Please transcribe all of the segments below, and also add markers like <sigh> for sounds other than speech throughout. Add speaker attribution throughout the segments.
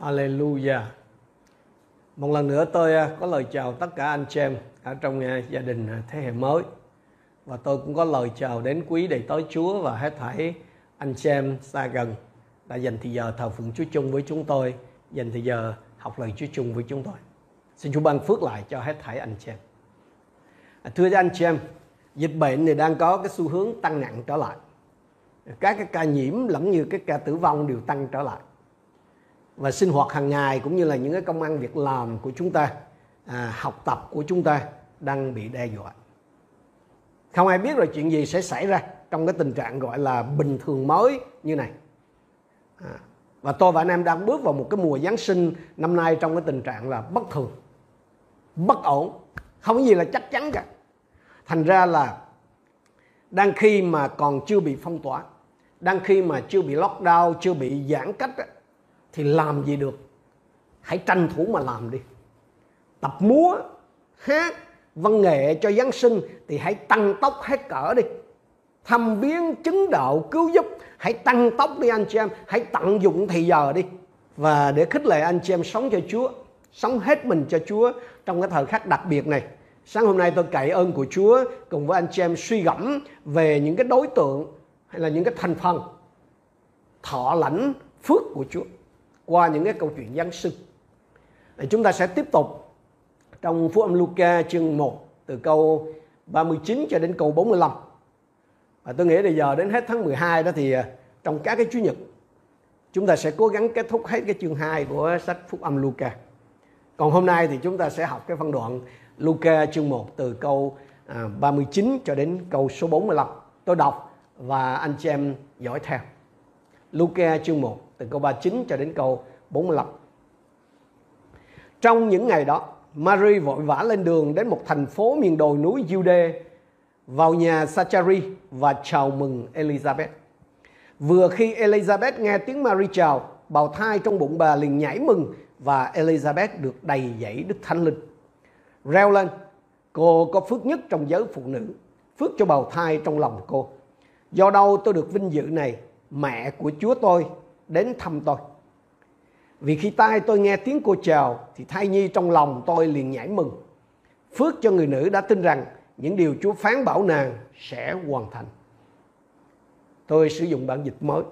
Speaker 1: Hallelujah. Một lần nữa tôi à, có lời chào tất cả anh chị em ở trong à, gia đình à, thế hệ mới. Và tôi cũng có lời chào đến quý đầy tớ Chúa và hết thảy anh chị em xa gần đã dành thời giờ thờ phượng Chúa chung với chúng tôi, dành thời giờ học lời Chúa chung với chúng tôi. Xin Chúa ban phước lại cho hết thảy anh chị em. Thưa anh chị em, dịch bệnh này đang có cái xu hướng tăng nặng trở lại. Các cái ca nhiễm lẫn như cái ca tử vong đều tăng trở lại và sinh hoạt hàng ngày cũng như là những cái công ăn việc làm của chúng ta à, học tập của chúng ta đang bị đe dọa. Không ai biết rồi chuyện gì sẽ xảy ra trong cái tình trạng gọi là bình thường mới như này. À, và tôi và anh em đang bước vào một cái mùa Giáng sinh năm nay trong cái tình trạng là bất thường bất ổn không có gì là chắc chắn cả. Thành ra là đang khi mà còn chưa bị phong tỏa đang khi mà chưa bị lockdown chưa bị giãn cách thì làm gì được? Hãy tranh thủ mà làm đi. Tập múa, hát, văn nghệ cho giáng sinh thì hãy tăng tốc hết cỡ đi. Thăm viếng chứng đạo cứu giúp, hãy tăng tốc đi anh chị em. Hãy tận dụng thì giờ đi. Và để khích lệ anh chị em sống cho Chúa, sống hết mình cho Chúa trong cái thời khắc đặc biệt này. Sáng hôm nay tôi cậy ơn của Chúa cùng với anh chị em suy gẫm về những cái đối tượng hay là những cái thành phần thọ lãnh phước của Chúa qua những cái câu chuyện Giáng sinh. Để chúng ta sẽ tiếp tục trong Phúc âm Luca chương 1 từ câu 39 cho đến câu 45. Và tôi nghĩ bây giờ đến hết tháng 12 đó thì à, trong các cái chủ nhật, chúng ta sẽ cố gắng kết thúc hết cái chương 2 của sách Phúc âm Luca. Còn hôm nay thì chúng ta sẽ học cái phân đoạn Luca chương 1 từ câu à, 39 cho đến câu số 45. Tôi đọc và anh chị em dõi theo. Luca chương 1 từ câu 39 cho đến câu 45. Trong những ngày đó, Mary vội vã lên đường đến một thành phố miền đồi núi Jude vào nhà Sachari và chào mừng Elizabeth. Vừa khi Elizabeth nghe tiếng Mary chào, bào thai trong bụng bà liền nhảy mừng và Elizabeth được đầy dẫy Đức Thánh Linh. Reo lên, cô có phước nhất trong giới phụ nữ, phước cho bào thai trong lòng cô. Do đâu tôi được vinh dự này, mẹ của Chúa tôi đến thăm tôi. Vì khi tai tôi nghe tiếng cô chào thì thai nhi trong lòng tôi liền nhảy mừng. Phước cho người nữ đã tin rằng những điều Chúa phán bảo nàng sẽ hoàn thành. Tôi sử dụng bản dịch mới.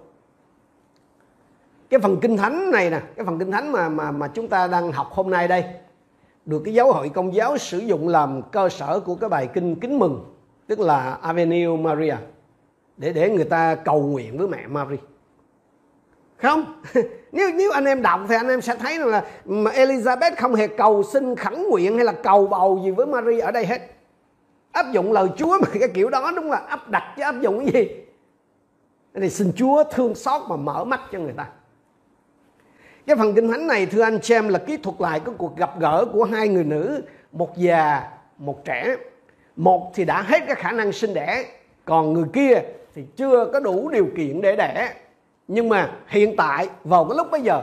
Speaker 1: Cái phần kinh thánh này nè, cái phần kinh thánh mà mà mà chúng ta đang học hôm nay đây được cái giáo hội công giáo sử dụng làm cơ sở của cái bài kinh kính mừng, tức là Avenue Maria để để người ta cầu nguyện với mẹ Maria không. Nếu nếu anh em đọc thì anh em sẽ thấy là mà Elizabeth không hề cầu xin khẩn nguyện hay là cầu bầu gì với Marie ở đây hết. Áp dụng lời Chúa mà cái kiểu đó, đúng là áp đặt chứ áp dụng cái gì? Thì xin Chúa thương xót mà mở mắt cho người ta. Cái phần kinh thánh này, thưa anh chị em là kỹ thuật lại cái cuộc gặp gỡ của hai người nữ, một già, một trẻ. Một thì đã hết cái khả năng sinh đẻ, còn người kia thì chưa có đủ điều kiện để đẻ nhưng mà hiện tại, vào cái lúc bây giờ,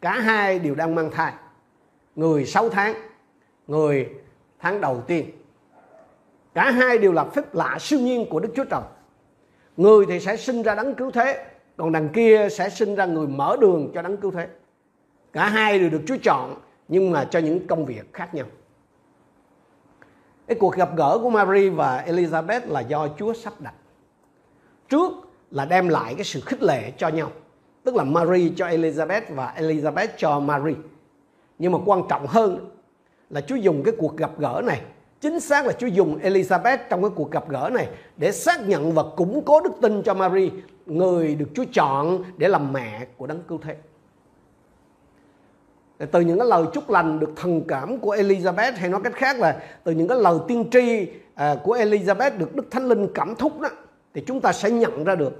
Speaker 1: cả hai đều đang mang thai. Người 6 tháng, người tháng đầu tiên. Cả hai đều là phép lạ siêu nhiên của Đức Chúa Trời. Người thì sẽ sinh ra đấng cứu thế, còn đằng kia sẽ sinh ra người mở đường cho đấng cứu thế. Cả hai đều được Chúa chọn, nhưng mà cho những công việc khác nhau. Cái cuộc gặp gỡ của Mary và Elizabeth là do Chúa sắp đặt. Trước là đem lại cái sự khích lệ cho nhau. Tức là Marie cho Elizabeth và Elizabeth cho Marie. Nhưng mà quan trọng hơn là Chúa dùng cái cuộc gặp gỡ này. Chính xác là Chúa dùng Elizabeth trong cái cuộc gặp gỡ này để xác nhận và củng cố đức tin cho Marie, người được Chúa chọn để làm mẹ của đấng cứu thế. Từ những cái lời chúc lành được thần cảm của Elizabeth hay nói cách khác là từ những cái lời tiên tri à, của Elizabeth được Đức Thánh Linh cảm thúc đó, thì chúng ta sẽ nhận ra được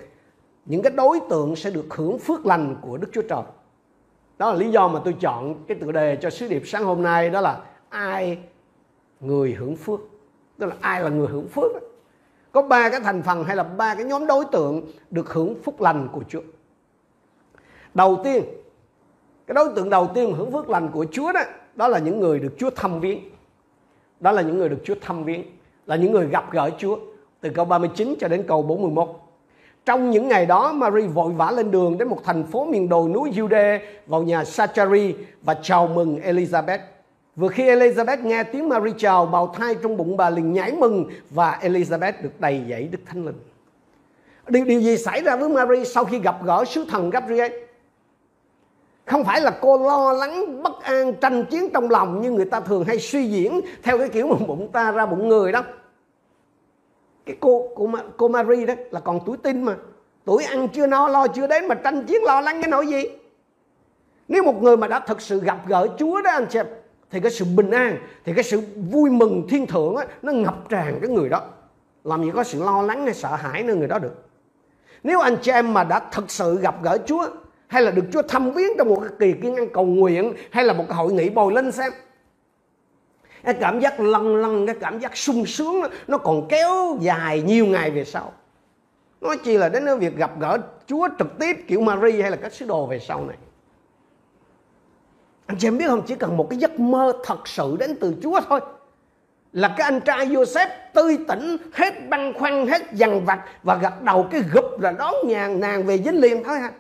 Speaker 1: những cái đối tượng sẽ được hưởng phước lành của Đức Chúa Trời. Đó là lý do mà tôi chọn cái tựa đề cho sứ điệp sáng hôm nay đó là ai người hưởng phước. Tức là ai là người hưởng phước. Có ba cái thành phần hay là ba cái nhóm đối tượng được hưởng phúc lành của Chúa. Đầu tiên, cái đối tượng đầu tiên hưởng phước lành của Chúa đó, đó là những người được Chúa thăm viếng. Đó là những người được Chúa thăm viếng, là những người gặp gỡ Chúa từ câu 39 cho đến câu 41 trong những ngày đó, Mary vội vã lên đường đến một thành phố miền đồi núi Jude vào nhà Sachari và chào mừng Elizabeth. Vừa khi Elizabeth nghe tiếng Mary chào, bào thai trong bụng bà liền nhảy mừng và Elizabeth được đầy dẫy Đức Thánh Linh. Điều, điều gì xảy ra với Mary sau khi gặp gỡ sứ thần Gabriel? Không phải là cô lo lắng, bất an, tranh chiến trong lòng như người ta thường hay suy diễn theo cái kiểu mà bụng ta ra bụng người đó cái cô cô cô Marie đó là còn tuổi tin mà. Tuổi ăn chưa no lo chưa đến mà tranh chiến lo lắng cái nỗi gì? Nếu một người mà đã thực sự gặp gỡ Chúa đó anh chị thì cái sự bình an thì cái sự vui mừng thiên thượng á, nó ngập tràn cái người đó. Làm gì có sự lo lắng hay sợ hãi nơi người đó được. Nếu anh chị em mà đã thực sự gặp gỡ Chúa hay là được Chúa thăm viếng trong một cái kỳ kiên ăn cầu nguyện hay là một cái hội nghị bồi lên xem cái cảm giác lăn lăn cái cảm giác sung sướng đó, nó còn kéo dài nhiều ngày về sau. Nói chi là đến việc gặp gỡ Chúa trực tiếp kiểu mary hay là các sứ đồ về sau này. Anh chị em biết không? Chỉ cần một cái giấc mơ thật sự đến từ Chúa thôi. Là cái anh trai Joseph tươi tỉnh hết băn khoăn hết dằn vặt và gật đầu cái gục là đón nhà nàng về dính liền thôi ha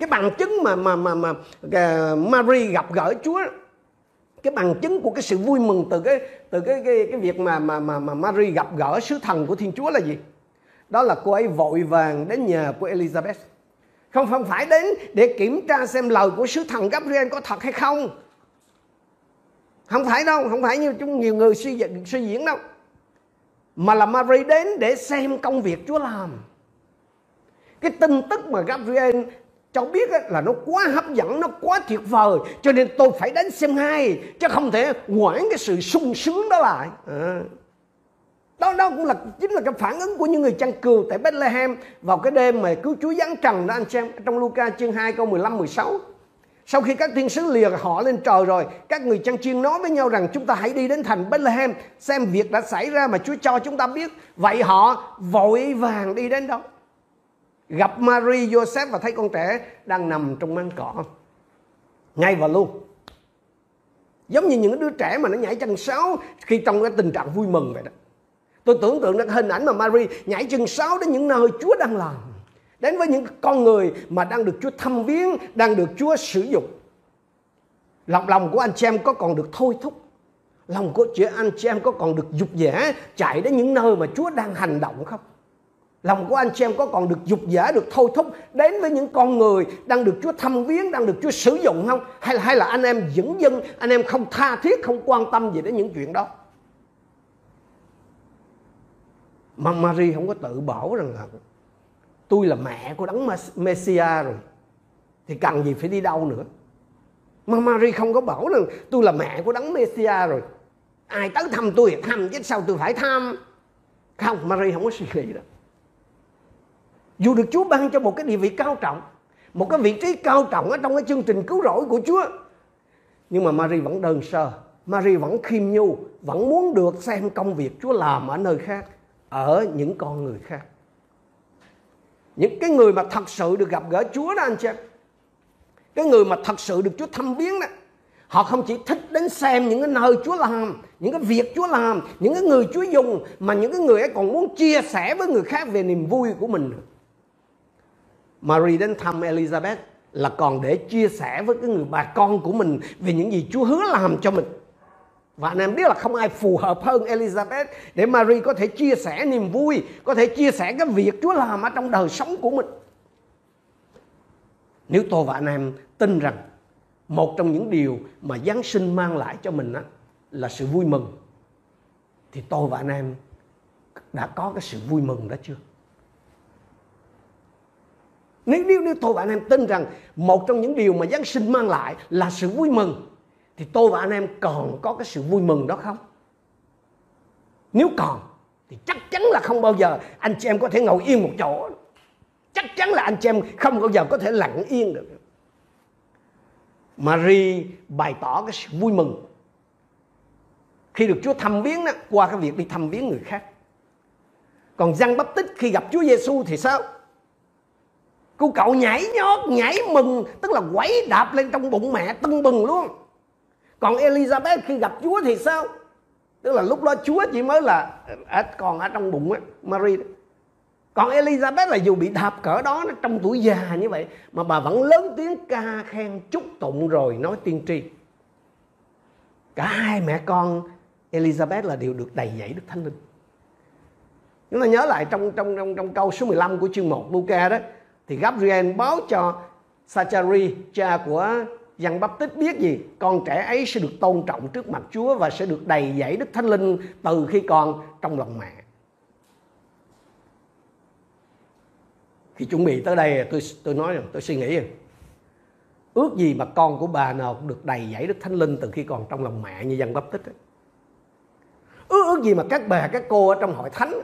Speaker 1: cái bằng chứng mà mà mà mà uh, Mary gặp gỡ Chúa cái bằng chứng của cái sự vui mừng từ cái từ cái cái cái việc mà mà mà mà Mary gặp gỡ sứ thần của Thiên Chúa là gì? Đó là cô ấy vội vàng đến nhà của Elizabeth. Không không phải đến để kiểm tra xem lời của sứ thần Gabriel có thật hay không. Không phải đâu, không phải như chúng nhiều người suy diễn, suy diễn đâu. Mà là Mary đến để xem công việc Chúa làm. Cái tin tức mà Gabriel cháu biết là nó quá hấp dẫn, nó quá tuyệt vời, cho nên tôi phải đến xem ngay chứ không thể quản cái sự sung sướng đó lại. À. đó đó cũng là, chính là cái phản ứng của những người chăn cừu tại Bethlehem vào cái đêm mà cứu Chúa giáng trần đó, anh xem, trong Luca chương 2 câu 15 16 sau khi các thiên sứ lìa họ lên trời rồi, Các người chăn chiên nói với nhau rằng Chúng ta hãy đi đến thành Bethlehem Xem việc đã xảy ra mà Chúa cho chúng ta biết. Vậy họ vội vàng đi đến đó gặp Mary, Joseph và thấy con trẻ đang nằm trong măng cỏ. Ngay và luôn. Giống như những đứa trẻ mà nó nhảy chân sáo khi trong cái tình trạng vui mừng vậy đó. Tôi tưởng tượng được hình ảnh mà Mary nhảy chân sáo đến những nơi Chúa đang làm. Đến với những con người mà đang được Chúa thăm viếng, đang được Chúa sử dụng. Lòng lòng của anh chị em có còn được thôi thúc. Lòng của chị, anh chị em có còn được dục dã chạy đến những nơi mà Chúa đang hành động không? Lòng của anh chị em có còn được dục giả, được thôi thúc đến với những con người đang được Chúa thăm viếng, đang được Chúa sử dụng không? Hay là, hay là anh em dẫn dân anh em không tha thiết, không quan tâm gì đến những chuyện đó? Mà Marie không có tự bảo rằng là tôi là mẹ của đấng Messia rồi. Thì cần gì phải đi đâu nữa. Mà Marie không có bảo rằng tôi là mẹ của đấng Messia rồi. Ai tới thăm tôi thì thăm chứ sao tôi phải thăm. Không, Marie không có suy nghĩ đó dù được Chúa ban cho một cái địa vị cao trọng, một cái vị trí cao trọng ở trong cái chương trình cứu rỗi của Chúa, nhưng mà Mary vẫn đơn sơ, Mary vẫn khiêm nhu, vẫn muốn được xem công việc Chúa làm ở nơi khác, ở những con người khác. Những cái người mà thật sự được gặp gỡ Chúa đó, anh chị cái người mà thật sự được Chúa thăm viếng đó, họ không chỉ thích đến xem những cái nơi Chúa làm, những cái việc Chúa làm, những cái người Chúa dùng, mà những cái người ấy còn muốn chia sẻ với người khác về niềm vui của mình Mary đến thăm Elizabeth là còn để chia sẻ với cái người bà con của mình về những gì Chúa hứa làm cho mình. Và anh em biết là không ai phù hợp hơn Elizabeth để Mary có thể chia sẻ niềm vui, có thể chia sẻ cái việc Chúa làm ở trong đời sống của mình. Nếu tôi và anh em tin rằng một trong những điều mà Giáng sinh mang lại cho mình á, là sự vui mừng thì tôi và anh em đã có cái sự vui mừng đó chưa? Nếu, nếu, nếu tôi và anh em tin rằng một trong những điều mà Giáng sinh mang lại là sự vui mừng thì tôi và anh em còn có cái sự vui mừng đó không? Nếu còn thì chắc chắn là không bao giờ anh chị em có thể ngồi yên một chỗ. Chắc chắn là anh chị em không bao giờ có thể lặng yên được. Marie bày tỏ cái sự vui mừng khi được Chúa thăm viếng đó, qua cái việc đi thăm viếng người khác. Còn Giăng Bắp Tích khi gặp Chúa Giêsu thì sao? Cô cậu nhảy nhót nhảy mừng tức là quấy đạp lên trong bụng mẹ tưng bừng luôn. Còn Elizabeth khi gặp Chúa thì sao? Tức là lúc đó Chúa chỉ mới là còn ở trong bụng á, Mary đó. còn Elizabeth là dù bị đạp cỡ đó trong tuổi già như vậy mà bà vẫn lớn tiếng ca khen chúc tụng rồi nói tiên tri. Cả hai mẹ con Elizabeth là đều được đầy dẫy Đức Thánh Linh. Chúng ta nhớ lại trong trong trong trong câu số 15 của chương 1 Luca đó thì Gabriel báo cho Sachari cha của Giăng Bắp Tích biết gì? Con trẻ ấy sẽ được tôn trọng trước mặt Chúa và sẽ được đầy dẫy Đức Thánh Linh từ khi còn trong lòng mẹ. Khi chuẩn bị tới đây tôi tôi nói rồi, tôi suy nghĩ rồi. Ước gì mà con của bà nào cũng được đầy dẫy Đức Thánh Linh từ khi còn trong lòng mẹ như Giăng Bắp Tích ấy. Ước ước gì mà các bà các cô ở trong hội thánh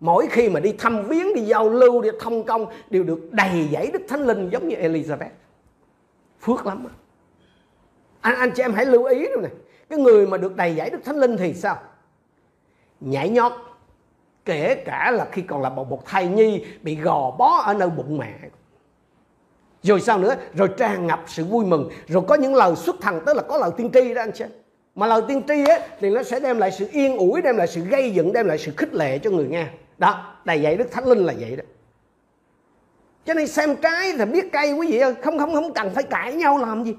Speaker 1: mỗi khi mà đi thăm viếng đi giao lưu đi thông công đều được đầy dẫy Đức Thánh Linh giống như Elizabeth. Phước lắm đó. anh anh chị em hãy lưu ý rồi này cái người mà được đầy giải đức thánh linh thì sao? Nhảy nhót kể cả là khi còn là một, một thai nhi bị gò bó ở nơi bụng mẹ. Rồi sao nữa? Rồi tràn ngập sự vui mừng. Rồi có những lời xuất thần tức là có lời tiên tri đó anh chị mà lời tiên tri ấy, thì nó sẽ đem lại sự yên ủi đem lại sự gây dựng đem lại sự khích lệ cho người nghe đó, đầy dạy đức thánh linh là vậy đó. Cho nên xem trái thì biết cây quý vị ơi, không không không cần phải cãi nhau làm gì.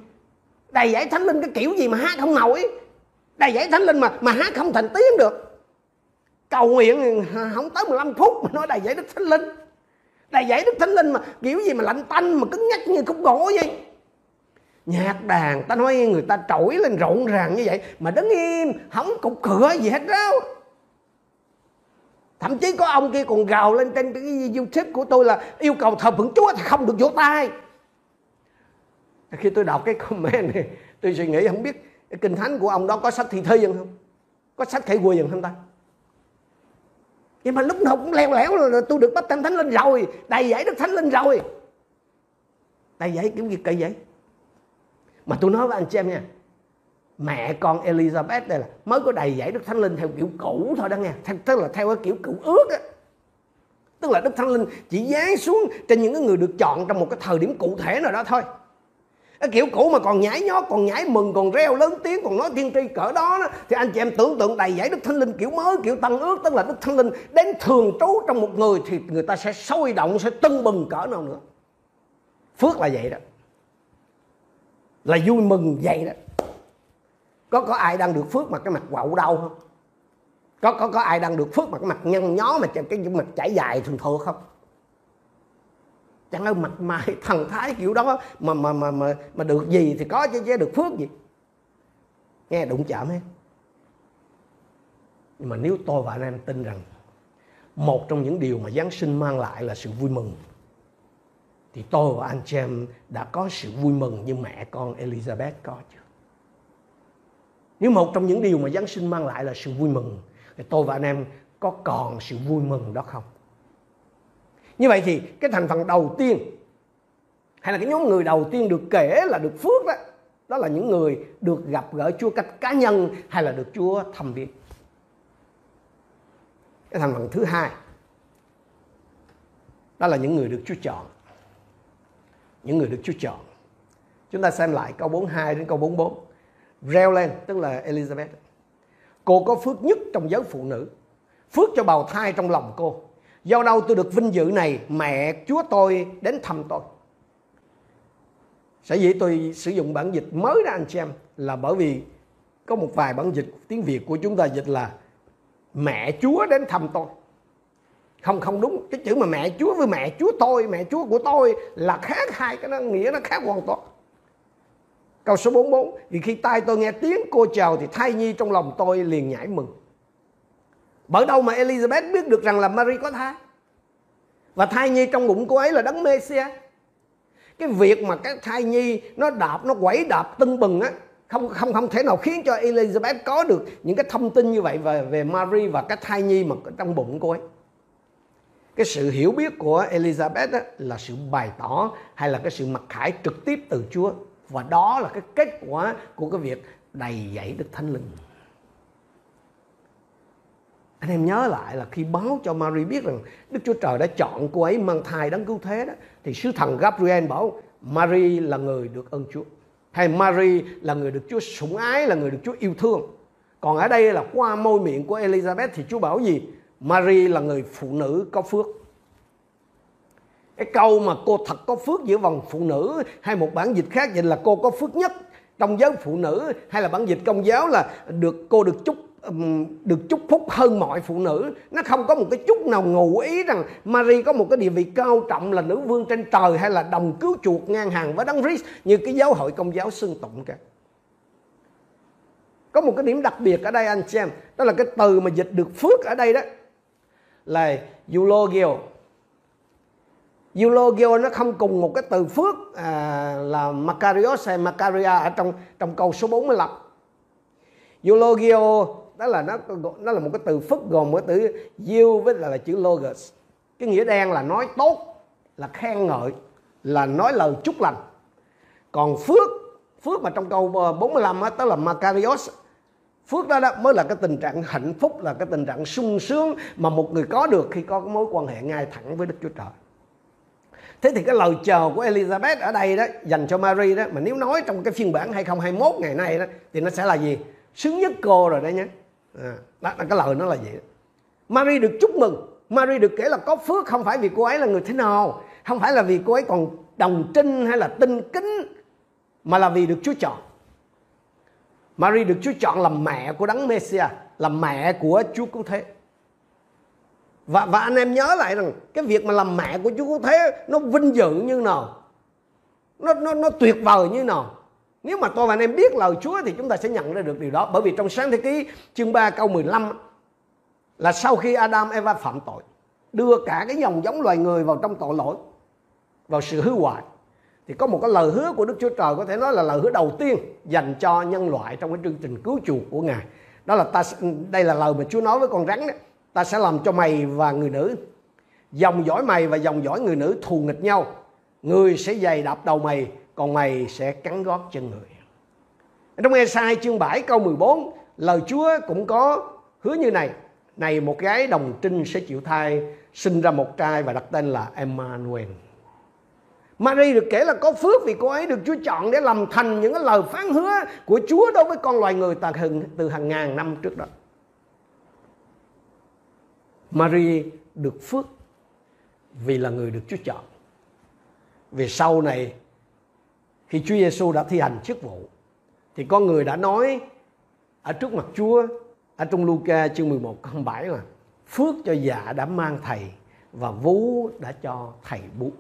Speaker 1: Đầy dạy thánh linh cái kiểu gì mà hát không nổi. Đầy dạy thánh linh mà mà hát không thành tiếng được. Cầu nguyện không tới 15 phút mà nói đầy dạy đức thánh linh. Đầy dạy đức thánh linh mà kiểu gì mà lạnh tanh, mà cứng nhắc như khúc gỗ vậy. Nhạc đàn, ta nói người ta trỗi lên rộn ràng như vậy, mà đứng im, không cục cửa gì hết đâu thậm chí có ông kia còn gào lên trên cái youtube của tôi là yêu cầu thờ phượng chúa thì không được vỗ tay. Khi tôi đọc cái comment này, tôi suy nghĩ không biết cái kinh thánh của ông đó có sách thi thi không? Có sách khải dân không ta? Nhưng mà lúc nào cũng leo lẻo là tôi được bắt thánh thánh lên rồi, đầy dẫy đức thánh lên rồi. Đầy dẫy kiểu gì kỳ vậy? Mà tôi nói với anh chị em nha mẹ con Elizabeth đây là mới có đầy dạy đức thánh linh theo kiểu cũ thôi đó nghe. Theo, tức là theo cái kiểu cựu ước á. Tức là đức thánh linh chỉ giáng xuống trên những cái người được chọn trong một cái thời điểm cụ thể nào đó thôi. Cái kiểu cũ mà còn nhảy nhót còn nhảy mừng còn reo lớn tiếng còn nói thiên tri cỡ đó, đó thì anh chị em tưởng tượng đầy giải đức thánh linh kiểu mới kiểu tăng ước tức là đức thánh linh đến thường trú trong một người thì người ta sẽ sôi động sẽ tưng bừng cỡ nào nữa. Phước là vậy đó. Là vui mừng vậy đó có có ai đang được phước mà cái mặt quậu đau không? Có có có ai đang được phước mà cái mặt nhăn nhó mà cái cái mặt chảy dài thường thường không? Chẳng lẽ mặt mày <laughs> thần thái kiểu đó mà mà mà mà mà được gì thì có chứ chứ được phước gì? Nghe đụng chạm hết. Nhưng mà nếu tôi và anh em tin rằng một trong những điều mà Giáng sinh mang lại là sự vui mừng, thì tôi và anh chị em đã có sự vui mừng như mẹ con Elizabeth có chưa? Nếu một trong những điều mà Giáng sinh mang lại là sự vui mừng, thì tôi và anh em có còn sự vui mừng đó không? như vậy thì cái thành phần đầu tiên, hay là cái nhóm người đầu tiên được kể là được phước đó đó là những người được gặp gỡ Chúa cách cá nhân hay là được Chúa thăm viếng. Cái thành phần thứ hai, đó là những người được Chúa chọn. Những người được Chúa chọn. Chúng ta xem lại câu 42 đến câu 44 reo lên tức là Elizabeth cô có phước nhất trong giới phụ nữ phước cho bào thai trong lòng cô Do đâu tôi được vinh dự này mẹ Chúa tôi đến thăm tôi. Sở dĩ tôi sử dụng bản dịch mới đó anh chị em là bởi vì có một vài bản dịch tiếng Việt của chúng ta dịch là mẹ Chúa đến thăm tôi. Không không đúng, cái chữ mà mẹ Chúa với mẹ Chúa tôi, mẹ Chúa của tôi là khác hai cái nó nghĩa nó khác hoàn toàn. Câu số 44 Vì khi tai tôi nghe tiếng cô chào Thì thai nhi trong lòng tôi liền nhảy mừng. Bởi đâu mà Elizabeth biết được rằng là Mary có thai? Và thai nhi trong bụng cô ấy là đấng Messia cái việc mà cái thai nhi nó đạp nó quẩy đạp tưng bừng á không không không thể nào khiến cho Elizabeth có được những cái thông tin như vậy về về Mary và cái thai nhi mà trong bụng cô ấy. Cái sự hiểu biết của Elizabeth á, là sự bày tỏ hay là cái sự mặc khải trực tiếp từ Chúa và đó là cái kết quả của cái việc đầy dẫy Đức Thánh Linh. Anh em nhớ lại là khi báo cho Mary biết rằng Đức Chúa Trời đã chọn cô ấy mang thai đấng cứu thế đó, thì sứ thần Gabriel bảo, Mary là người được ơn Chúa. Hay, Mary là người được Chúa sủng ái, là người được Chúa yêu thương. Còn ở đây là qua môi miệng của Elizabeth thì Chúa bảo gì? Mary là người phụ nữ có phước cái câu mà cô thật có phước giữa vòng phụ nữ hay một bản dịch khác dịch là cô có phước nhất trong giới phụ nữ hay là bản dịch công giáo là được cô được chúc được chúc phúc hơn mọi phụ nữ. Nó không có một cái chút nào ngụ ý rằng Mary có một cái địa vị cao trọng là nữ vương trên trời hay là đồng cứu chuộc ngang hàng với đấng Christ như cái giáo hội công giáo xưng tụng cả. Có một cái điểm đặc biệt ở đây anh xem đó là cái từ mà dịch được phước ở đây đó là eulogio eulogio nó không cùng một cái từ phước à, là makarios hay makaria ở trong trong câu số 45 eulogio đó là nó nó là một cái từ phước gồm cái từ yêu với là, là chữ logos. Cái nghĩa đen là nói tốt là khen ngợi là nói lời chúc lành. Còn phước phước mà trong câu ờ, 45 á, đó là makarios phước đó, đó mới là cái tình trạng hạnh phúc là cái tình trạng sung sướng mà một người có được khi có mối quan hệ ngay thẳng với Đức Chúa Trời. Thế thì cái lời chờ của Elizabeth ở đây đó dành cho Mary đó mà nếu nói trong cái phiên bản 2021 ngày nay đó thì nó sẽ là gì? Sướng nhất cô rồi đấy nhé. À, đó, cái lời nó là gì? Đó. Mary được chúc mừng. Mary được kể là có phước không phải vì cô ấy là người thế nào, không phải là vì cô ấy còn đồng trinh hay là tinh kính mà là vì được Chúa chọn. Mary được Chúa chọn làm mẹ của đấng Messiah, làm mẹ của Chúa Cứu Thế. Và, và anh em nhớ lại rằng cái việc mà làm mẹ của Chúa Cứu Thế nó vinh dự như nào. Nó, nó, nó tuyệt vời như nào. Nếu mà tôi và anh em biết lời Chúa thì chúng ta sẽ nhận ra được điều đó. Bởi vì trong sáng thế ký chương 3 câu 15 là sau khi Adam Eva phạm tội đưa cả cái dòng giống loài người vào trong tội lỗi vào sự hư hoại thì có một cái lời hứa của Đức Chúa Trời có thể nói là lời hứa đầu tiên dành cho nhân loại trong cái chương trình cứu chuộc của Ngài. Đó là ta đây là lời mà Chúa nói với con rắn đó. Ta sẽ làm cho mày và người nữ dòng dõi mày và dòng dõi người nữ thù nghịch nhau. Người sẽ giày đạp đầu mày, còn mày sẽ cắn gót chân người. Trong Ê-sai chương 7 câu 14, lời Chúa cũng có hứa như này. Này một gái đồng trinh sẽ chịu thai, sinh ra một trai và đặt tên là Emmanuel. Mary được kể là có phước vì cô ấy được Chúa chọn để làm thành những lời phán hứa của Chúa đối với con loài người từ hàng ngàn năm trước đó. Mary được phước vì là người được Chúa chọn. Vì sau này, khi Chúa Giêsu đã thi hành chức vụ, thì có người đã nói ở trước mặt Chúa, ở trong Luca chương 11 câu 7 là phước cho dạ đã mang thầy và vú đã cho thầy bú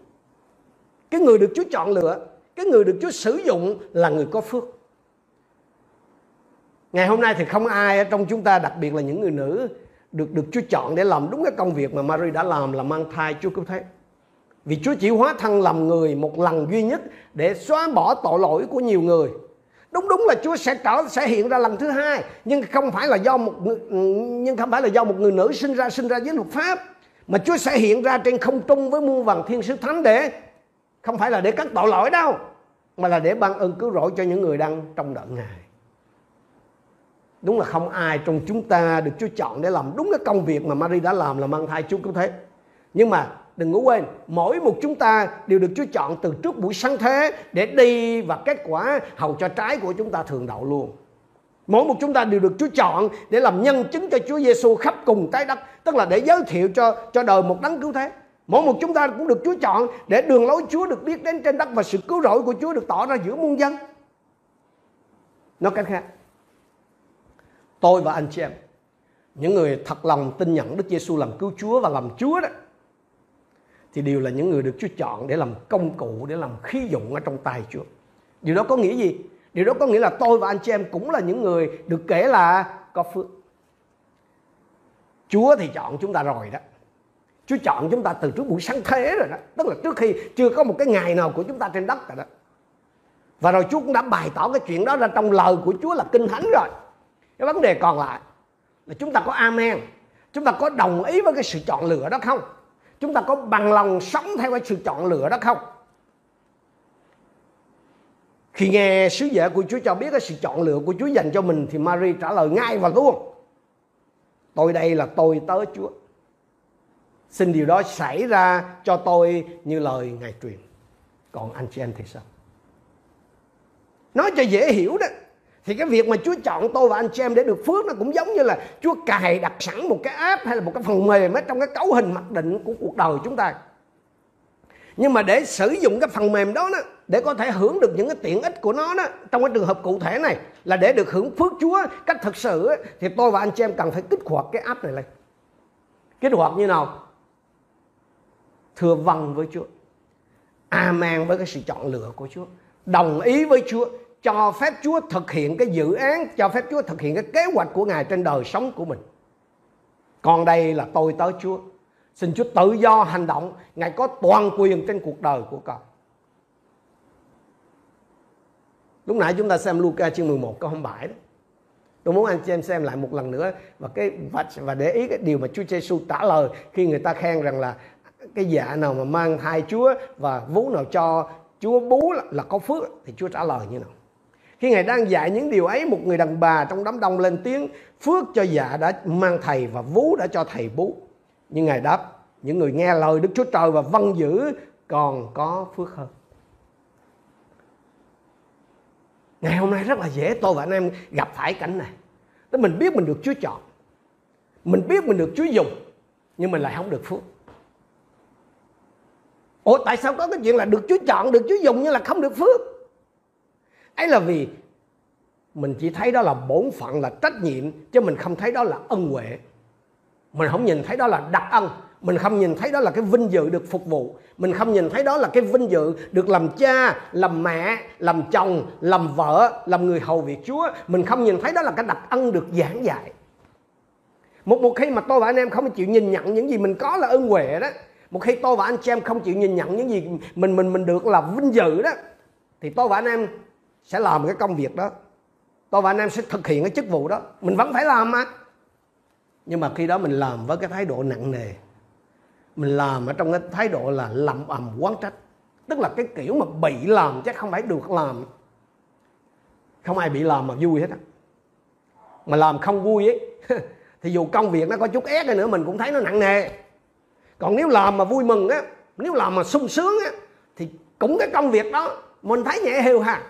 Speaker 1: cái người được Chúa chọn lựa, cái người được Chúa sử dụng là người có phước ngày hôm nay thì không ai ở trong chúng ta, đặc biệt là những người nữ được được Chúa chọn để làm đúng cái công việc mà Mary đã làm là mang thai Chúa cứu thế. Vì Chúa chỉ hóa thân làm người một lần duy nhất để xóa bỏ tội lỗi của nhiều người. Đúng đúng là Chúa sẽ trở, sẽ hiện ra lần thứ hai, nhưng không phải là do một nhưng không phải là do một người nữ sinh ra sinh ra với luật pháp, mà Chúa sẽ hiện ra trên không trung với muôn vàng thiên sứ thánh để không phải là để cắt tội lỗi đâu, mà là để ban ơn cứu rỗi cho những người đang trong đợi ngài đúng là không ai trong chúng ta được Chúa chọn để làm đúng cái công việc mà Mary đã làm là mang thai Chúa cứu thế. Nhưng mà đừng ngủ quên mỗi một chúng ta đều được Chúa chọn từ trước buổi sáng thế để đi và kết quả hầu cho trái của chúng ta thường đậu luôn. Mỗi một chúng ta đều được Chúa chọn để làm nhân chứng cho Chúa Giêsu khắp cùng trái đất tức là để giới thiệu cho cho đời một đấng cứu thế. Mỗi một chúng ta cũng được Chúa chọn để đường lối Chúa được biết đến trên đất và sự cứu rỗi của Chúa được tỏ ra giữa muôn dân. Nói cách khác, tôi và anh chị em, những người thật lòng tin nhận Đức Giêsu làm cứu Chúa và làm Chúa đó, thì đều là những người được Chúa chọn để làm công cụ, để làm khí dụng ở trong tay Chúa. Điều đó có nghĩa gì? Điều đó có nghĩa là tôi và anh chị em cũng là những người được kể là có phước. Chúa thì chọn chúng ta rồi đó. Chúa chọn chúng ta từ trước buổi sáng thế rồi đó tức là trước khi chưa có một cái ngày nào của chúng ta trên đất rồi đó và rồi Chúa cũng đã bày tỏ cái chuyện đó ra trong lời của Chúa là kinh thánh rồi cái vấn đề còn lại là chúng ta có amen, chúng ta có đồng ý với cái sự chọn lựa đó không chúng ta có bằng lòng sống theo cái sự chọn lựa đó không khi nghe sứ giả của Chúa cho biết cái sự chọn lựa của Chúa dành cho mình thì Mary trả lời ngay và luôn tôi đây là tôi tới Chúa Xin điều đó xảy ra cho tôi như lời Ngài truyền. Còn anh chị em thì sao? Nói cho dễ hiểu đó
Speaker 2: thì cái việc mà Chúa chọn tôi và anh chị em để được phước nó cũng giống như là Chúa cài đặt sẵn một cái app hay là một cái phần mềm ở trong cái cấu hình mặc định của cuộc đời chúng ta. Nhưng mà để sử dụng cái phần mềm đó, đó để có thể hưởng được những cái tiện ích của nó đó trong cái trường hợp cụ thể này là để được hưởng phước Chúa cách thực sự thì tôi và anh chị em cần phải kích hoạt cái app này lên. Kích hoạt như nào? Thừa vâng với Chúa. Amen với cái sự chọn lựa của Chúa. Đồng ý với Chúa cho phép Chúa thực hiện cái dự án cho phép Chúa thực hiện cái kế hoạch của Ngài trên đời sống của mình. Còn đây là tôi tới Chúa. Xin Chúa tự do hành động. Ngài có toàn quyền trên cuộc đời của con. Lúc nãy chúng ta xem Luca chương 11 câu 27 đó. Tôi muốn anh chị em xem lại một lần nữa và cái và, và để ý cái điều mà Chúa Giêsu trả lời khi người ta khen rằng là cái dạ nào mà mang thai Chúa và vú nào cho Chúa bú là, là có phước thì Chúa trả lời như nào? Khi Ngài đang dạy những điều ấy một người đàn bà trong đám đông lên tiếng phước cho dạ đã mang thầy và vú đã cho thầy bú. Nhưng Ngài đáp những người nghe lời Đức Chúa Trời và vâng giữ còn có phước hơn. Ngày hôm nay rất là dễ tôi và anh em gặp phải cảnh này. Tức mình biết mình được Chúa chọn mình biết mình được Chúa dùng nhưng mình lại không được phước. Ủa tại sao có cái chuyện là được Chúa chọn, được Chúa dùng nhưng là không được phước? Ấy là vì mình chỉ thấy đó là bổn phận, là trách nhiệm, chứ mình không thấy đó là ân huệ. Mình không nhìn thấy đó là đặc ân. Mình không nhìn thấy đó là cái vinh dự được phục vụ. Mình không nhìn thấy đó là cái vinh dự được làm cha, làm mẹ, làm chồng, làm vợ, làm người hầu việc chúa. Mình không nhìn thấy đó là cái đặc ân được giảng dạy. Một một khi mà tôi và anh em không chịu nhìn nhận những gì mình có là ân huệ đó, một khi tôi và anh chị em không chịu nhìn nhận những gì mình mình mình được là vinh dự đó, thì tôi và anh em sẽ làm cái công việc đó. Tôi và anh em sẽ thực hiện cái chức vụ đó. Mình vẫn phải làm mà. Nhưng mà khi đó mình làm với cái thái độ nặng nề. Mình làm ở trong cái thái độ là lầm ầm quán trách. Tức là cái kiểu mà bị làm chứ không phải được làm. Không ai bị làm mà vui hết á. Mà làm không vui ấy, <laughs> thì dù công việc nó có chút ép nữa, mình cũng thấy nó nặng nề. Còn nếu làm mà vui mừng á, nếu làm mà sung sướng á, thì cũng cái công việc đó, mình thấy nhẹ hiu hà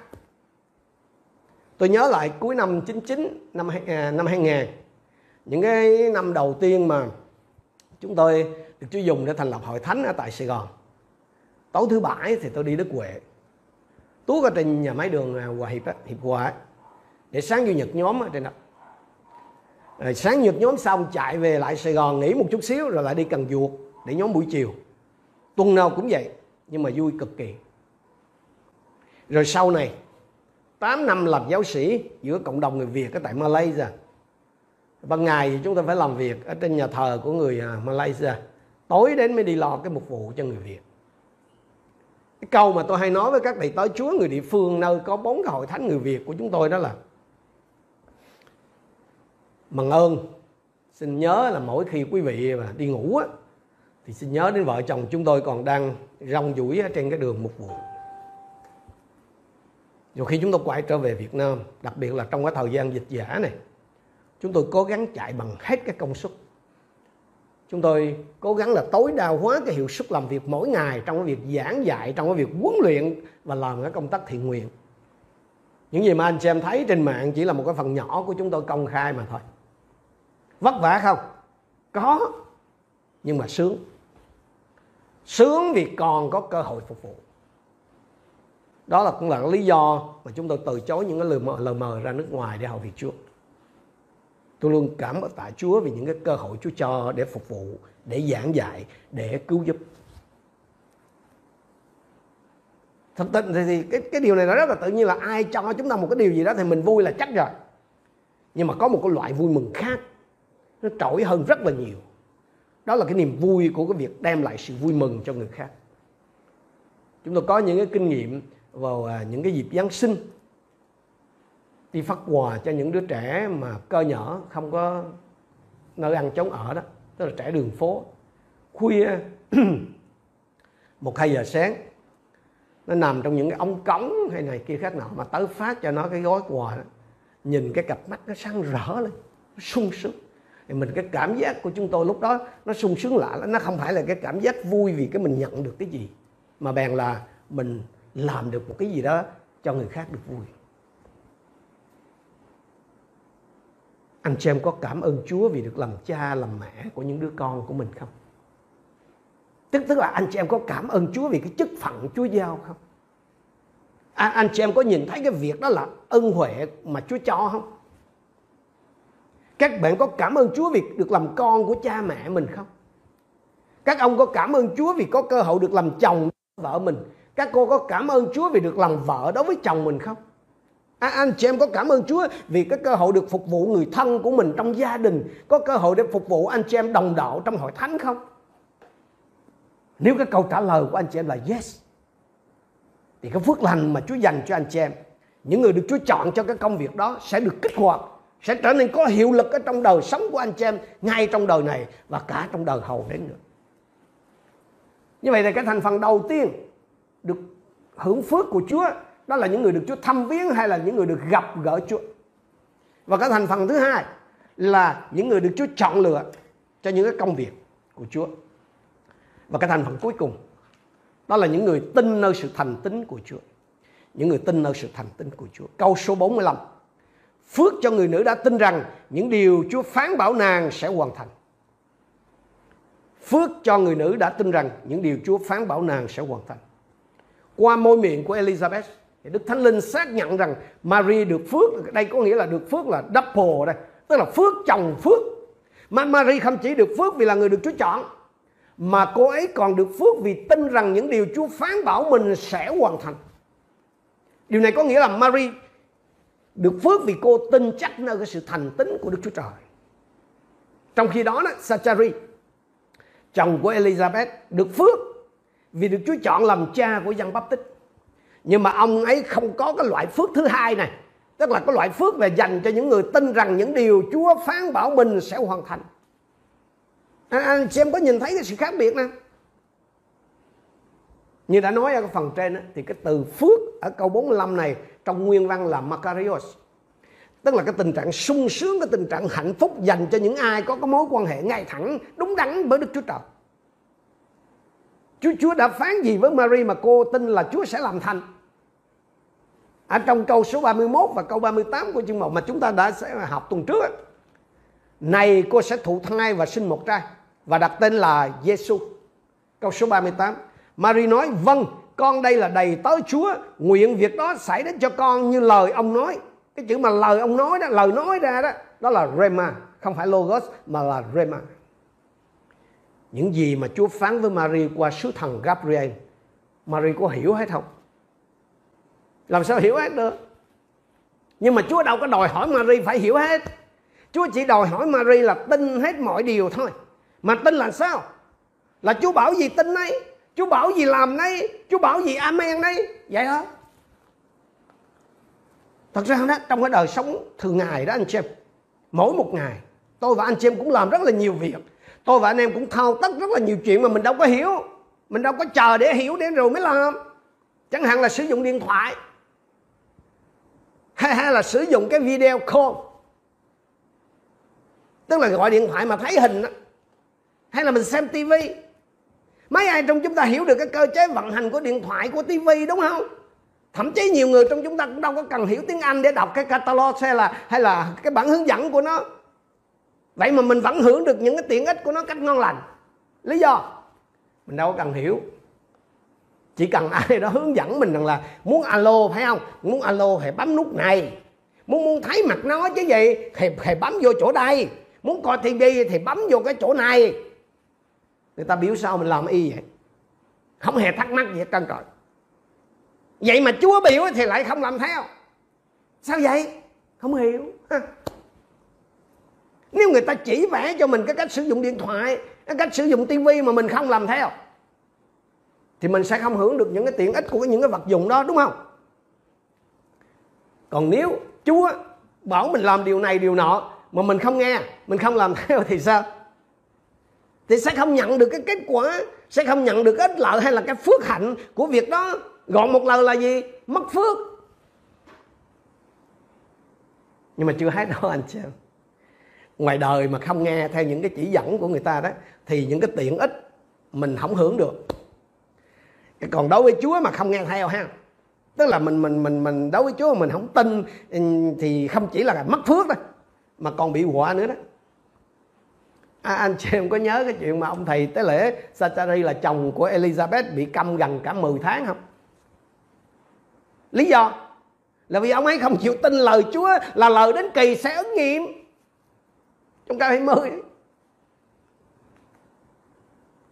Speaker 2: tôi nhớ lại cuối năm 99 năm à, năm 2000 những cái năm đầu tiên mà chúng tôi được Chúa dùng để thành lập hội thánh ở tại Sài Gòn. Tối thứ bảy thì tôi đi Đức Huệ. Tuốt ở trên nhà máy đường à, Hòa Hiệp á, Hiệp Hòa để sáng chủ nhật nhóm ở trên đó. Rồi sáng nhật nhóm xong chạy về lại Sài Gòn nghỉ một chút xíu rồi lại đi Cần Duột để nhóm buổi chiều. Tuần nào cũng vậy nhưng mà vui cực kỳ. Rồi sau này 8 năm làm giáo sĩ giữa cộng đồng người Việt ở tại Malaysia. Ban ngày thì chúng ta phải làm việc ở trên nhà thờ của người à, Malaysia. Tối đến mới đi lo cái mục vụ cho người Việt. Cái câu mà tôi hay nói với các thầy tới Chúa người địa phương nơi có bốn cái hội thánh người Việt của chúng tôi đó là Mừng ơn xin nhớ là mỗi khi quý vị mà đi ngủ á, thì xin nhớ đến vợ chồng chúng tôi còn đang rong ruổi trên cái đường mục vụ rồi khi chúng tôi quay trở về Việt Nam, đặc biệt là trong cái thời gian dịch giả này, chúng tôi cố gắng chạy bằng hết cái công suất. Chúng tôi cố gắng là tối đa hóa cái hiệu suất làm việc mỗi ngày trong cái việc giảng dạy, trong cái việc huấn luyện và làm cái công tác thiện nguyện. Những gì mà anh chị em thấy trên mạng chỉ là một cái phần nhỏ của chúng tôi công khai mà thôi. Vất vả không? Có, nhưng mà sướng. Sướng vì còn có cơ hội phục vụ đó là cũng là lý do mà chúng tôi từ chối những cái lời mời, lời mời ra nước ngoài để học việc Chúa. Tôi luôn cảm ơn tạ Chúa vì những cái cơ hội Chúa cho để phục vụ để giảng dạy để cứu giúp. Thật tình thì cái cái điều này nó rất là tự nhiên là ai cho chúng ta một cái điều gì đó thì mình vui là chắc rồi. Nhưng mà có một cái loại vui mừng khác nó trội hơn rất là nhiều. Đó là cái niềm vui của cái việc đem lại sự vui mừng cho người khác. Chúng tôi có những cái kinh nghiệm vào à, những cái dịp Giáng sinh đi phát quà cho những đứa trẻ mà cơ nhỏ không có nơi ăn chống ở đó tức là trẻ đường phố. Khuya <clears throat> một hai giờ sáng nó nằm trong những cái ống cống hay này kia khác nào mà tới phát cho nó cái gói quà đó. Nhìn cái cặp mắt nó sáng rỡ lên nó sung sướng. Thì mình cái cảm giác của chúng tôi lúc đó nó sung sướng lạ lắm. Nó không phải là cái cảm giác vui vì cái mình nhận được cái gì mà bèn là mình làm được một cái gì đó cho người khác được vui. Anh chị em có cảm ơn Chúa vì được làm cha làm mẹ của những đứa con của mình không? Tức tức là anh chị em có cảm ơn Chúa vì cái chức phận Chúa giao không? À, anh chị em có nhìn thấy cái việc đó là ân huệ mà Chúa cho không? Các bạn có cảm ơn Chúa vì được làm con của cha mẹ mình không? Các ông có cảm ơn Chúa vì có cơ hội được làm chồng vợ mình các cô có cảm ơn Chúa vì được làm vợ đối với chồng mình không À, anh chị em có cảm ơn Chúa vì cái cơ hội được phục vụ người thân của mình trong gia đình, có cơ hội để phục vụ anh chị em đồng đạo trong hội thánh không? Nếu cái câu trả lời của anh chị em là yes, thì cái phước lành mà Chúa dành cho anh chị em, những người được Chúa chọn cho cái công việc đó sẽ được kích hoạt, sẽ trở nên có hiệu lực ở trong đời sống của anh chị em ngay trong đời này và cả trong đời hầu đến nữa. Như vậy là cái thành phần đầu tiên được hưởng phước của Chúa, đó là những người được Chúa thăm viếng hay là những người được gặp gỡ Chúa. Và cái thành phần thứ hai là những người được Chúa chọn lựa cho những cái công việc của Chúa. Và cái thành phần cuối cùng, đó là những người tin nơi sự thành tín của Chúa. Những người tin nơi sự thành tín của Chúa. Câu số 45. Phước cho người nữ đã tin rằng những điều Chúa phán bảo nàng sẽ hoàn thành. Phước cho người nữ đã tin rằng những điều Chúa phán bảo nàng sẽ hoàn thành. Qua môi miệng của Elizabeth, Đức Thánh Linh xác nhận rằng Mary được phước, đây có nghĩa là được phước là double đây, tức là phước chồng phước. Mà Mary không chỉ được phước vì là người được Chúa chọn, mà cô ấy còn được phước vì tin rằng những điều Chúa phán bảo mình sẽ hoàn thành. Điều này có nghĩa là Mary được phước vì cô tin chắc nơi cái sự thành tín của Đức Chúa Trời. Trong khi đó, đó Sachari, chồng của Elizabeth, được phước vì được Chúa chọn làm cha của dân bắp tích nhưng mà ông ấy không có cái loại phước thứ hai này. Tức là cái loại phước về dành cho những người tin rằng những điều Chúa phán bảo mình sẽ hoàn thành. Anh, anh xem có nhìn thấy cái sự khác biệt nè. Như đã nói ở cái phần trên đó, thì cái từ phước ở câu 45 này trong nguyên văn là Makarios. Tức là cái tình trạng sung sướng cái tình trạng hạnh phúc dành cho những ai có cái mối quan hệ ngay thẳng đúng đắn với Đức Chúa Trời. Chúa Chúa đã phán gì với Mary mà cô tin là Chúa sẽ làm thành? Ở trong câu số 31 và câu 38 của chương 1 mà chúng ta đã sẽ học tuần trước này, cô sẽ thụ thai và sinh một trai, và đặt tên là Giêsu câu số 38 Mary nói vâng con đây là đầy tớ Chúa. Nguyện việc đó xảy đến cho con như lời ông nói. Cái chữ mà lời ông nói đó, lời nói ra đó đó là Rema, không phải Logos, mà là Rema những gì mà Chúa phán với Mary qua sứ thần Gabriel, Mary có hiểu hết không? Làm sao hiểu hết được? Nhưng mà Chúa đâu có đòi hỏi Mary phải hiểu hết. Chúa chỉ đòi hỏi Mary là tin hết mọi điều thôi. Mà tin là sao? Là Chúa bảo gì tin ấy Chúa bảo gì làm đấy Chúa bảo gì amen đấy vậy thôi thật ra đó, trong cái đời sống thường ngày đó anh chị mỗi một ngày, tôi và anh chị em cũng làm rất là nhiều việc tôi và anh em cũng thao tất rất là nhiều chuyện mà mình đâu có hiểu. Mình đâu có chờ để hiểu đến rồi mới làm. Chẳng hạn là sử dụng điện thoại. Hay, hay là sử dụng cái video call. Tức là gọi điện thoại mà thấy hình đó. hay là mình xem tivi mấy ai trong chúng ta hiểu được cái cơ chế vận hành của điện thoại của tivi đúng không? Thậm chí nhiều người trong chúng ta cũng đâu có cần hiểu tiếng anh để đọc cái catalog hay là hay là cái bản hướng dẫn của nó vậy mà mình vẫn hưởng được những cái tiện ích của nó cách ngon lành. Lý do? Mình đâu có cần hiểu. Chỉ cần ai đó hướng dẫn mình rằng là muốn alo phải không? Muốn alo thì bấm nút này. Muốn muốn thấy mặt nó chứ gì? Thì, thì bấm vô chỗ đây. Muốn coi tivi thì bấm vô cái chỗ này. Người ta biểu sao mình làm y vậy? Không hề thắc mắc gì hết trơn trời. Vậy mà chúa biểu thì lại không làm theo. Sao vậy? Không hiểu nếu người ta chỉ vẽ cho mình cái cách sử dụng điện thoại, cái cách sử dụng tivi mà mình không làm theo, thì mình sẽ không hưởng được những cái tiện ích của những cái vật dụng đó, đúng không? Còn nếu chúa bảo mình làm điều này, điều nọ mà mình không nghe, mình không làm <laughs> theo thì sao? Thì sẽ không nhận được cái kết quả, sẽ không nhận được ích lợi hay là cái phước hạnh của việc đó. Gọn một lời là gì? Mất phước. Nhưng mà chưa hết đâu, anh chị ngoài đời mà không nghe theo những cái chỉ dẫn của người ta đó thì những cái tiện ích mình không hưởng được. Còn đối với Chúa mà không nghe theo ha. Tức là mình mình mình mình đối với Chúa mà mình không tin ừ, thì không chỉ là mất phước đó mà còn bị họa nữa đó. À, anh chị em có nhớ cái chuyện mà ông thầy tế lễ Sachari là chồng của Elizabeth bị câm gần cả 10 tháng không? Lý do là vì ông ấy không chịu tin lời Chúa là lời đến kỳ sẽ ứng nghiệm trong câu 20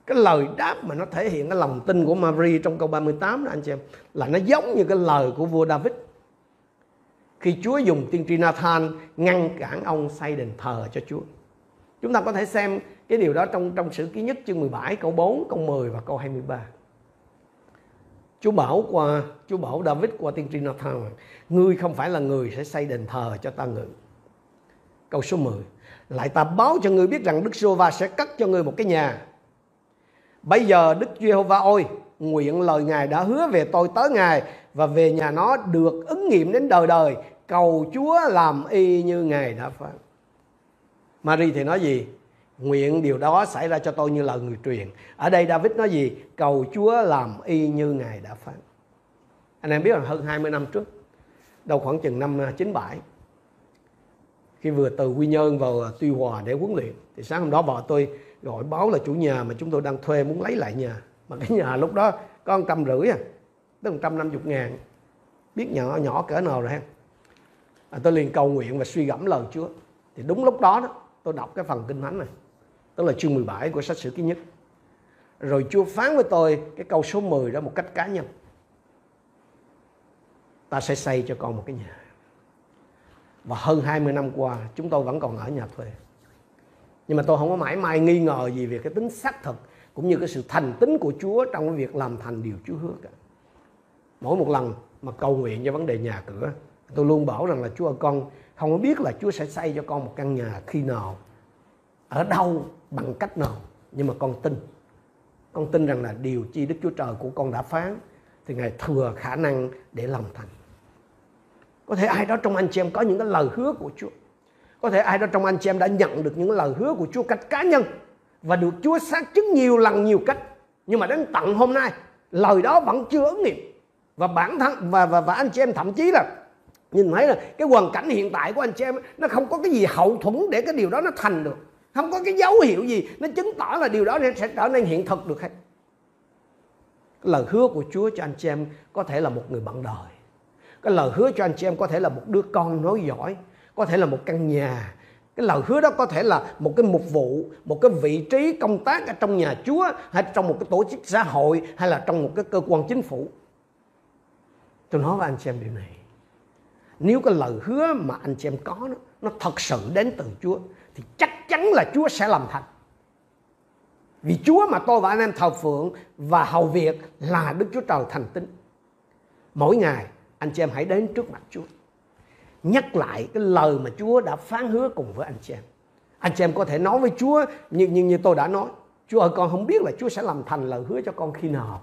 Speaker 2: cái lời đáp mà nó thể hiện cái lòng tin của Marie trong câu 38 đó anh chị em là nó giống như cái lời của vua David khi Chúa dùng tiên tri Nathan ngăn cản ông xây đền thờ cho Chúa. Chúng ta có thể xem cái điều đó trong trong sử ký nhất chương 17 câu 4, câu 10 và câu 23. Chúa bảo qua Chúa bảo David qua tiên tri Nathan ngươi không phải là người sẽ xây đền thờ cho ta ngự. Câu số 10 lại ta báo cho ngươi biết rằng Đức Giê-hô-va sẽ cất cho ngươi một cái nhà. Bây giờ Đức Giê-hô-va ôi, nguyện lời Ngài đã hứa về tôi tới Ngài và về nhà nó được ứng nghiệm đến đời đời. Cầu Chúa làm y như Ngài đã phán. Mary thì nói gì? Nguyện điều đó xảy ra cho tôi như lời người truyền. Ở đây David nói gì? Cầu Chúa làm y như Ngài đã phán. Anh em biết là hơn 20 năm trước, đâu khoảng chừng năm 97, khi vừa từ Quy Nhơn vào à, Tuy Hòa để huấn luyện, thì sáng hôm đó vợ tôi gọi báo là chủ nhà mà chúng tôi đang thuê muốn lấy lại nhà. Mà cái nhà lúc đó có một trăm rưỡi à, tới một trăm năm chục ngàn. Biết nhỏ nhỏ cỡ nào rồi ha. À, tôi liền cầu nguyện và suy gẫm lời Chúa. Thì đúng lúc đó đó, tôi đọc cái phần kinh thánh này tức là chương 17 của sách sử ký nhất rồi Chúa phán với tôi cái câu số 10 đó một cách cá nhân ta sẽ xây cho con một cái nhà và hơn 20 năm qua, chúng tôi vẫn còn ở nhà thuê. Nhưng mà tôi không có mãi mai nghi ngờ gì về cái tính xác thực, cũng như cái sự thành tính của Chúa trong cái việc làm thành điều Chúa hứa cả. Mỗi một lần mà cầu nguyện cho vấn đề nhà cửa, tôi luôn bảo rằng là, Chúa ơi, con không có biết là Chúa sẽ xây cho con một căn nhà khi nào, ở đâu, bằng cách nào. Nhưng mà con tin. Con tin rằng là điều chi Đức Chúa Trời của con đã phán, thì Ngài thừa khả năng để làm thành có thể ai đó trong anh chị em có những cái lời hứa của Chúa. Có thể ai đó trong anh chị em đã nhận được những lời hứa của Chúa cách cá nhân và được Chúa xác chứng nhiều lần, nhiều cách. Nhưng mà đến tận hôm nay, lời đó vẫn chưa ứng nghiệm. Và bản thân, và và và anh chị em thậm chí là nhìn thấy là cái hoàn cảnh hiện tại của anh chị em nó không có cái gì hậu thuẫn để cái điều đó nó thành được. Không có cái dấu hiệu gì nó chứng tỏ là điều đó sẽ trở nên hiện thực được hết. Lời hứa của Chúa cho anh chị em có thể là một người bạn đời cái lời hứa cho anh chị em có thể là một đứa con nói giỏi có thể là một căn nhà cái lời hứa đó có thể là một cái mục vụ một cái vị trí công tác ở trong nhà Chúa hay trong một cái tổ chức xã hội hay là trong một cái cơ quan chính phủ tôi nói với anh chị em điều này nếu cái lời hứa mà anh chị em có nó, nó thật sự đến từ Chúa thì chắc chắn là Chúa sẽ làm thành. Vì Chúa mà tôi và anh em thờ phượng và hầu việc là Đức Chúa Trời thành tín. Mỗi ngày anh chị em hãy đến trước mặt Chúa. Nhắc lại cái lời mà Chúa đã phán hứa cùng với anh chị em. Anh chị em có thể nói với Chúa như, như, như tôi đã nói. Chúa ơi con không biết là Chúa sẽ làm thành lời hứa cho con khi nào.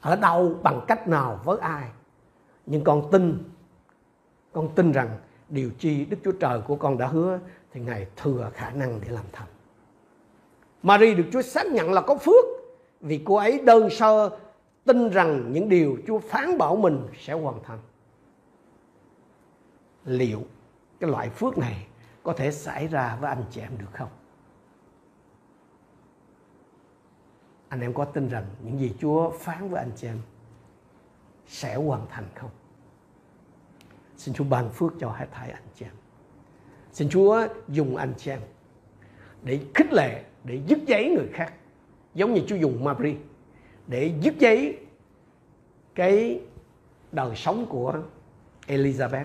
Speaker 2: Ở đâu, bằng cách nào, với ai. Nhưng con tin, con tin rằng điều chi Đức Chúa Trời của con đã hứa thì Ngài thừa khả năng để làm thành. Marie được Chúa xác nhận là có phước vì cô ấy đơn sơ tin rằng những điều Chúa phán bảo mình sẽ hoàn thành. Liệu cái loại phước này có thể xảy ra với anh chị em được không? Anh em có tin rằng những gì Chúa phán với anh chị em sẽ hoàn thành không? Xin Chúa ban phước cho hai thai anh chị em. Xin Chúa dùng anh chị em để khích lệ, để dứt giấy người khác. Giống như Chúa dùng Marie để dứt giấy cái đời sống của Elizabeth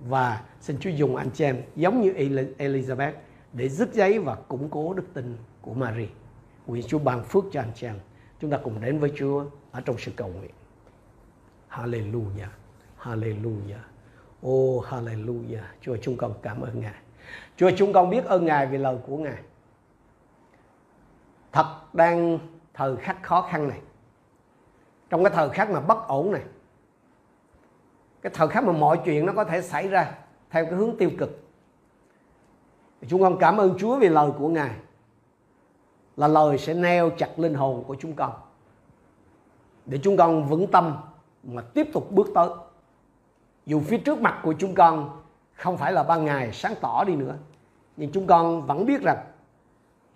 Speaker 2: và xin Chúa dùng anh chị em giống như Elizabeth để dứt giấy và củng cố đức tin của Marie. Nguyện Chúa ban phước cho anh chị em. Chúng ta cùng đến với Chúa ở trong sự cầu nguyện. Hallelujah. Hallelujah. Oh hallelujah. Chúa chúng con cảm ơn Ngài. Chúa chúng con biết ơn Ngài vì lời của Ngài. Thật đang thời khắc khó khăn này. Trong cái thời khắc mà bất ổn này. Cái thời khắc mà mọi chuyện nó có thể xảy ra theo cái hướng tiêu cực. Chúng con cảm ơn Chúa vì lời của Ngài. Là lời sẽ neo chặt linh hồn của chúng con. Để chúng con vững tâm mà tiếp tục bước tới dù phía trước mặt của chúng con không phải là ban ngày sáng tỏ đi nữa, nhưng chúng con vẫn biết rằng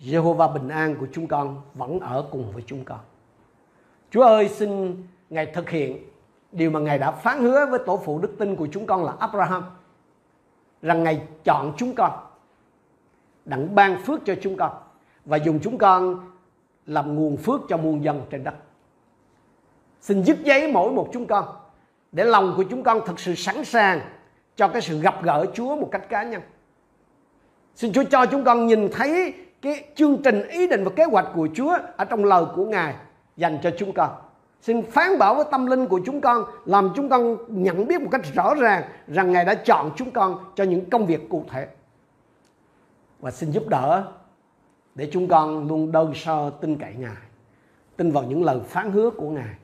Speaker 2: Jehovah bình an của chúng con vẫn ở cùng với chúng con. Chúa ơi, xin Ngài thực hiện điều mà Ngài đã phán hứa với tổ phụ đức tin của chúng con là Abraham, rằng Ngài chọn chúng con, đặng ban phước cho chúng con và dùng chúng con làm nguồn phước cho muôn dân trên đất. Xin giúp giấy mỗi một chúng con để lòng của chúng con thật sự sẵn sàng cho cái sự gặp gỡ Chúa một cách cá nhân. Xin Chúa cho chúng con nhìn thấy cái chương trình ý định và kế hoạch của Chúa ở trong lời của Ngài dành cho chúng con. Xin phán bảo với tâm linh của chúng con làm chúng con nhận biết một cách rõ ràng rằng Ngài đã chọn chúng con cho những công việc cụ thể. Và xin giúp đỡ để chúng con luôn đơn sơ tin cậy Ngài, tin vào những lời phán hứa của Ngài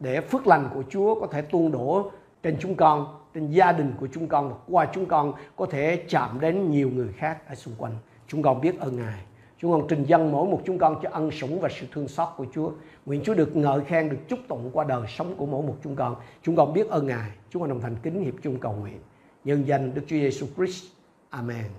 Speaker 2: để phước lành của Chúa có thể tuôn đổ trên chúng con, trên gia đình của chúng con và qua chúng con có thể chạm đến nhiều người khác ở xung quanh. Chúng con biết ơn Ngài. Chúng con trình dân mỗi một chúng con cho ân sủng và sự thương xót của Chúa. Nguyện Chúa được ngợi khen, được chúc tụng qua đời sống của mỗi một chúng con. Chúng con biết ơn Ngài. Chúng con đồng thành kính hiệp chung cầu nguyện. Nhân danh Đức Chúa Giêsu Christ. Amen.